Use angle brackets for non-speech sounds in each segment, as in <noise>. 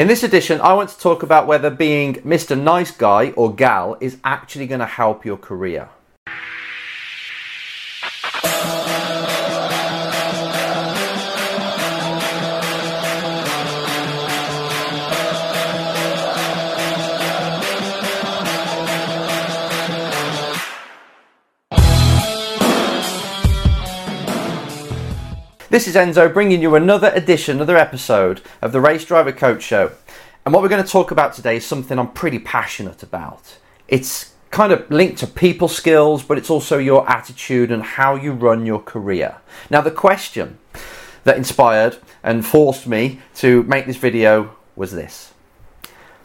In this edition, I want to talk about whether being Mr. Nice Guy or Gal is actually going to help your career. This is Enzo bringing you another edition, another episode of the Race Driver Coach Show. And what we're going to talk about today is something I'm pretty passionate about. It's kind of linked to people skills, but it's also your attitude and how you run your career. Now, the question that inspired and forced me to make this video was this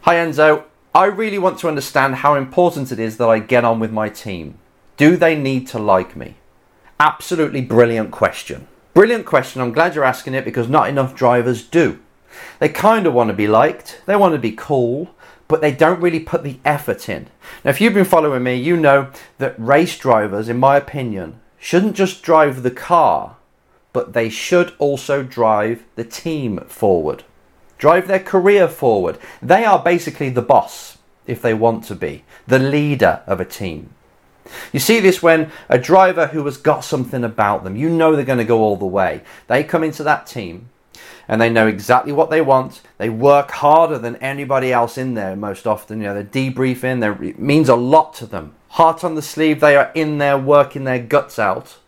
Hi, Enzo. I really want to understand how important it is that I get on with my team. Do they need to like me? Absolutely brilliant question. Brilliant question. I'm glad you're asking it because not enough drivers do. They kind of want to be liked, they want to be cool, but they don't really put the effort in. Now, if you've been following me, you know that race drivers, in my opinion, shouldn't just drive the car, but they should also drive the team forward, drive their career forward. They are basically the boss, if they want to be, the leader of a team. You see this when a driver who has got something about them, you know they're going to go all the way. They come into that team and they know exactly what they want. They work harder than anybody else in there most often. You know, they're debriefing, they're, it means a lot to them. Heart on the sleeve, they are in there working their guts out.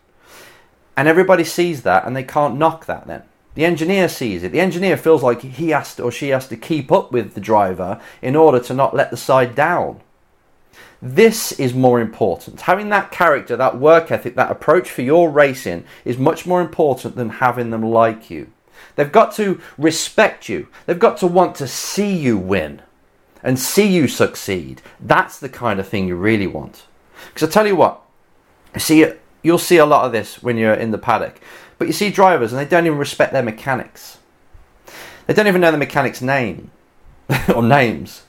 And everybody sees that and they can't knock that then. The engineer sees it. The engineer feels like he has to or she has to keep up with the driver in order to not let the side down. This is more important. Having that character, that work ethic, that approach for your racing is much more important than having them like you. They've got to respect you. They've got to want to see you win and see you succeed. That's the kind of thing you really want. Because I tell you what, see, you'll see a lot of this when you're in the paddock. But you see drivers and they don't even respect their mechanics. They don't even know the mechanic's name <laughs> or names.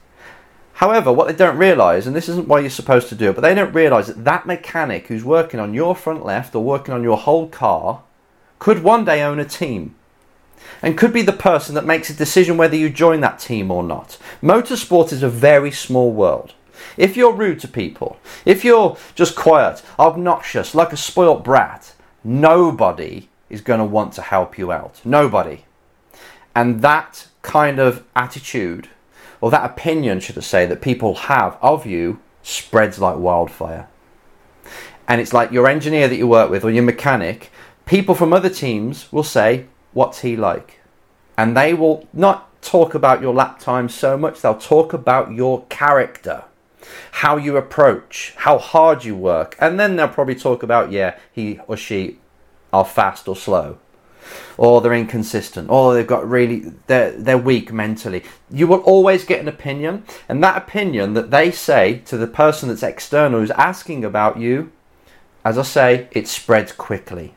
However, what they don't realise, and this isn't why you're supposed to do it, but they don't realise that that mechanic who's working on your front left or working on your whole car could one day own a team and could be the person that makes a decision whether you join that team or not. Motorsport is a very small world. If you're rude to people, if you're just quiet, obnoxious, like a spoilt brat, nobody is going to want to help you out. Nobody. And that kind of attitude or that opinion, should I say, that people have of you spreads like wildfire. And it's like your engineer that you work with or your mechanic, people from other teams will say, What's he like? And they will not talk about your lap time so much, they'll talk about your character, how you approach, how hard you work. And then they'll probably talk about, yeah, he or she are fast or slow or they're inconsistent, or they've got really they're they're weak mentally. You will always get an opinion, and that opinion that they say to the person that's external who's asking about you, as I say, it spreads quickly.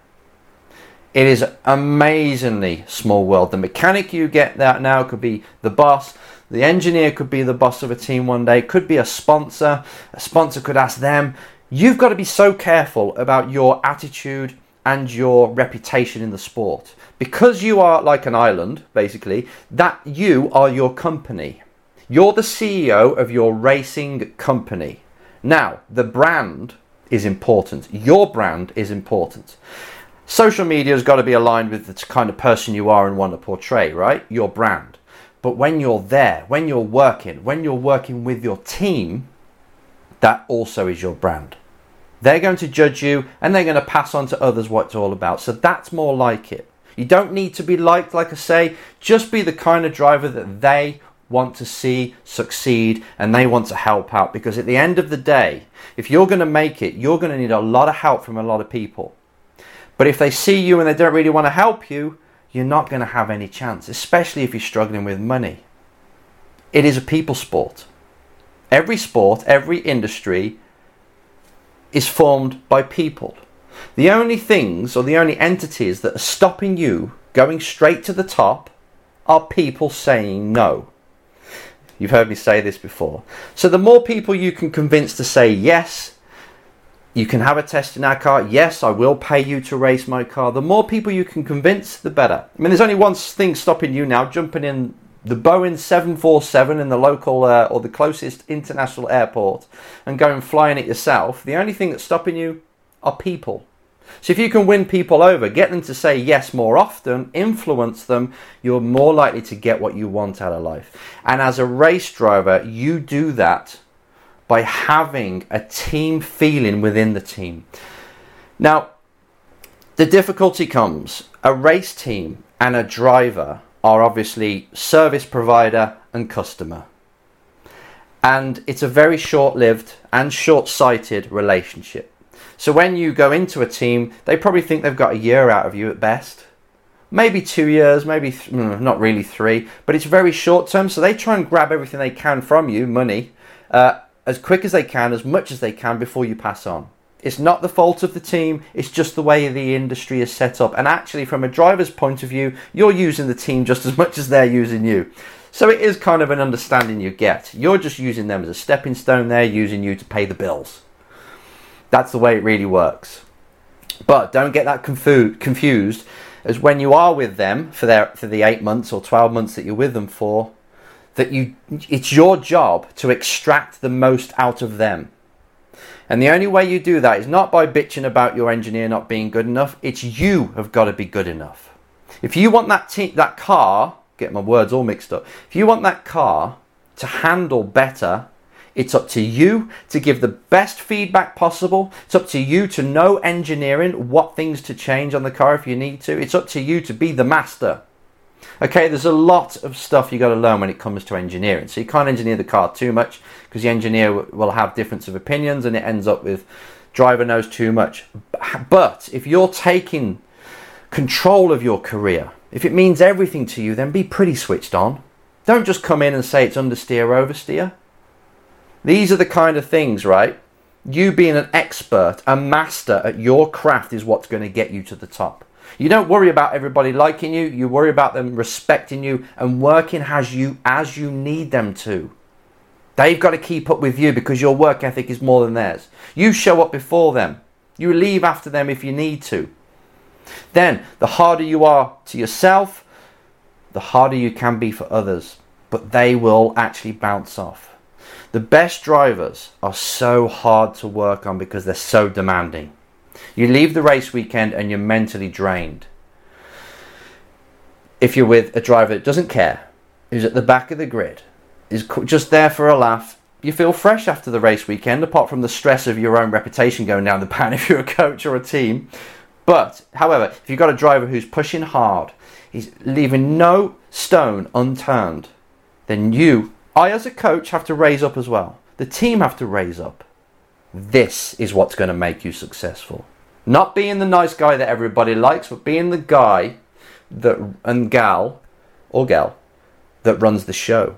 It is amazingly small world. The mechanic you get that now could be the boss. The engineer could be the boss of a team one day. Could be a sponsor. A sponsor could ask them. You've got to be so careful about your attitude and your reputation in the sport. Because you are like an island, basically, that you are your company. You're the CEO of your racing company. Now, the brand is important. Your brand is important. Social media has got to be aligned with the kind of person you are and want to portray, right? Your brand. But when you're there, when you're working, when you're working with your team, that also is your brand. They're going to judge you and they're going to pass on to others what it's all about. So that's more like it. You don't need to be liked, like I say, just be the kind of driver that they want to see succeed and they want to help out. Because at the end of the day, if you're going to make it, you're going to need a lot of help from a lot of people. But if they see you and they don't really want to help you, you're not going to have any chance, especially if you're struggling with money. It is a people sport. Every sport, every industry is formed by people. The only things or the only entities that are stopping you going straight to the top are people saying no. You've heard me say this before. So the more people you can convince to say yes, you can have a test in our car. Yes, I will pay you to race my car. The more people you can convince, the better. I mean, there's only one thing stopping you now jumping in the Boeing 747 in the local uh, or the closest international airport and go and flying it yourself, the only thing that's stopping you are people. So if you can win people over, get them to say yes more often, influence them, you're more likely to get what you want out of life. And as a race driver, you do that by having a team feeling within the team. Now, the difficulty comes a race team and a driver are obviously service provider and customer. And it's a very short lived and short sighted relationship. So when you go into a team, they probably think they've got a year out of you at best. Maybe two years, maybe th- mm, not really three, but it's very short term. So they try and grab everything they can from you, money, uh, as quick as they can, as much as they can before you pass on. It's not the fault of the team, it's just the way the industry is set up. And actually, from a driver's point of view, you're using the team just as much as they're using you. So it is kind of an understanding you get. You're just using them as a stepping stone, they're using you to pay the bills. That's the way it really works. But don't get that confu- confused as when you are with them for their for the 8 months or 12 months that you're with them for that you it's your job to extract the most out of them. And the only way you do that is not by bitching about your engineer not being good enough. It's you have got to be good enough. If you want that te- that car, get my words all mixed up. If you want that car to handle better, it's up to you to give the best feedback possible. It's up to you to know engineering, what things to change on the car if you need to. It's up to you to be the master. Okay, there's a lot of stuff you got to learn when it comes to engineering. So you can't engineer the car too much because the engineer will have difference of opinions and it ends up with driver knows too much. But if you're taking control of your career, if it means everything to you, then be pretty switched on. Don't just come in and say it's understeer, oversteer. These are the kind of things, right? You being an expert, a master at your craft is what's going to get you to the top. You don't worry about everybody liking you, you worry about them respecting you and working as you as you need them to. They've got to keep up with you because your work ethic is more than theirs. You show up before them. You leave after them if you need to. Then, the harder you are to yourself, the harder you can be for others, but they will actually bounce off. The best drivers are so hard to work on because they're so demanding. You leave the race weekend and you're mentally drained. If you're with a driver that doesn't care, who's at the back of the grid, is just there for a laugh, you feel fresh after the race weekend, apart from the stress of your own reputation going down the pan <laughs> if you're a coach or a team. But, however, if you've got a driver who's pushing hard, he's leaving no stone unturned, then you, I as a coach, have to raise up as well. The team have to raise up. This is what's going to make you successful. Not being the nice guy that everybody likes, but being the guy that and gal or gal that runs the show.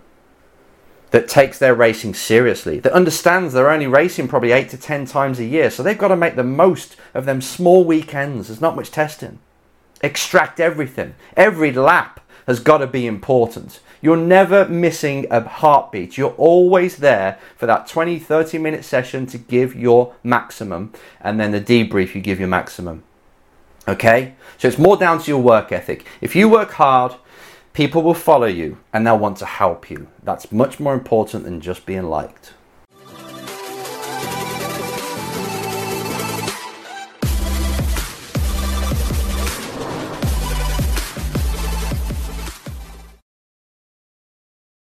That takes their racing seriously, that understands they're only racing probably eight to ten times a year, so they've got to make the most of them small weekends. There's not much testing. Extract everything. Every lap has got to be important. You're never missing a heartbeat. You're always there for that 20, 30 minute session to give your maximum, and then the debrief, you give your maximum. Okay? So it's more down to your work ethic. If you work hard, people will follow you and they'll want to help you. That's much more important than just being liked.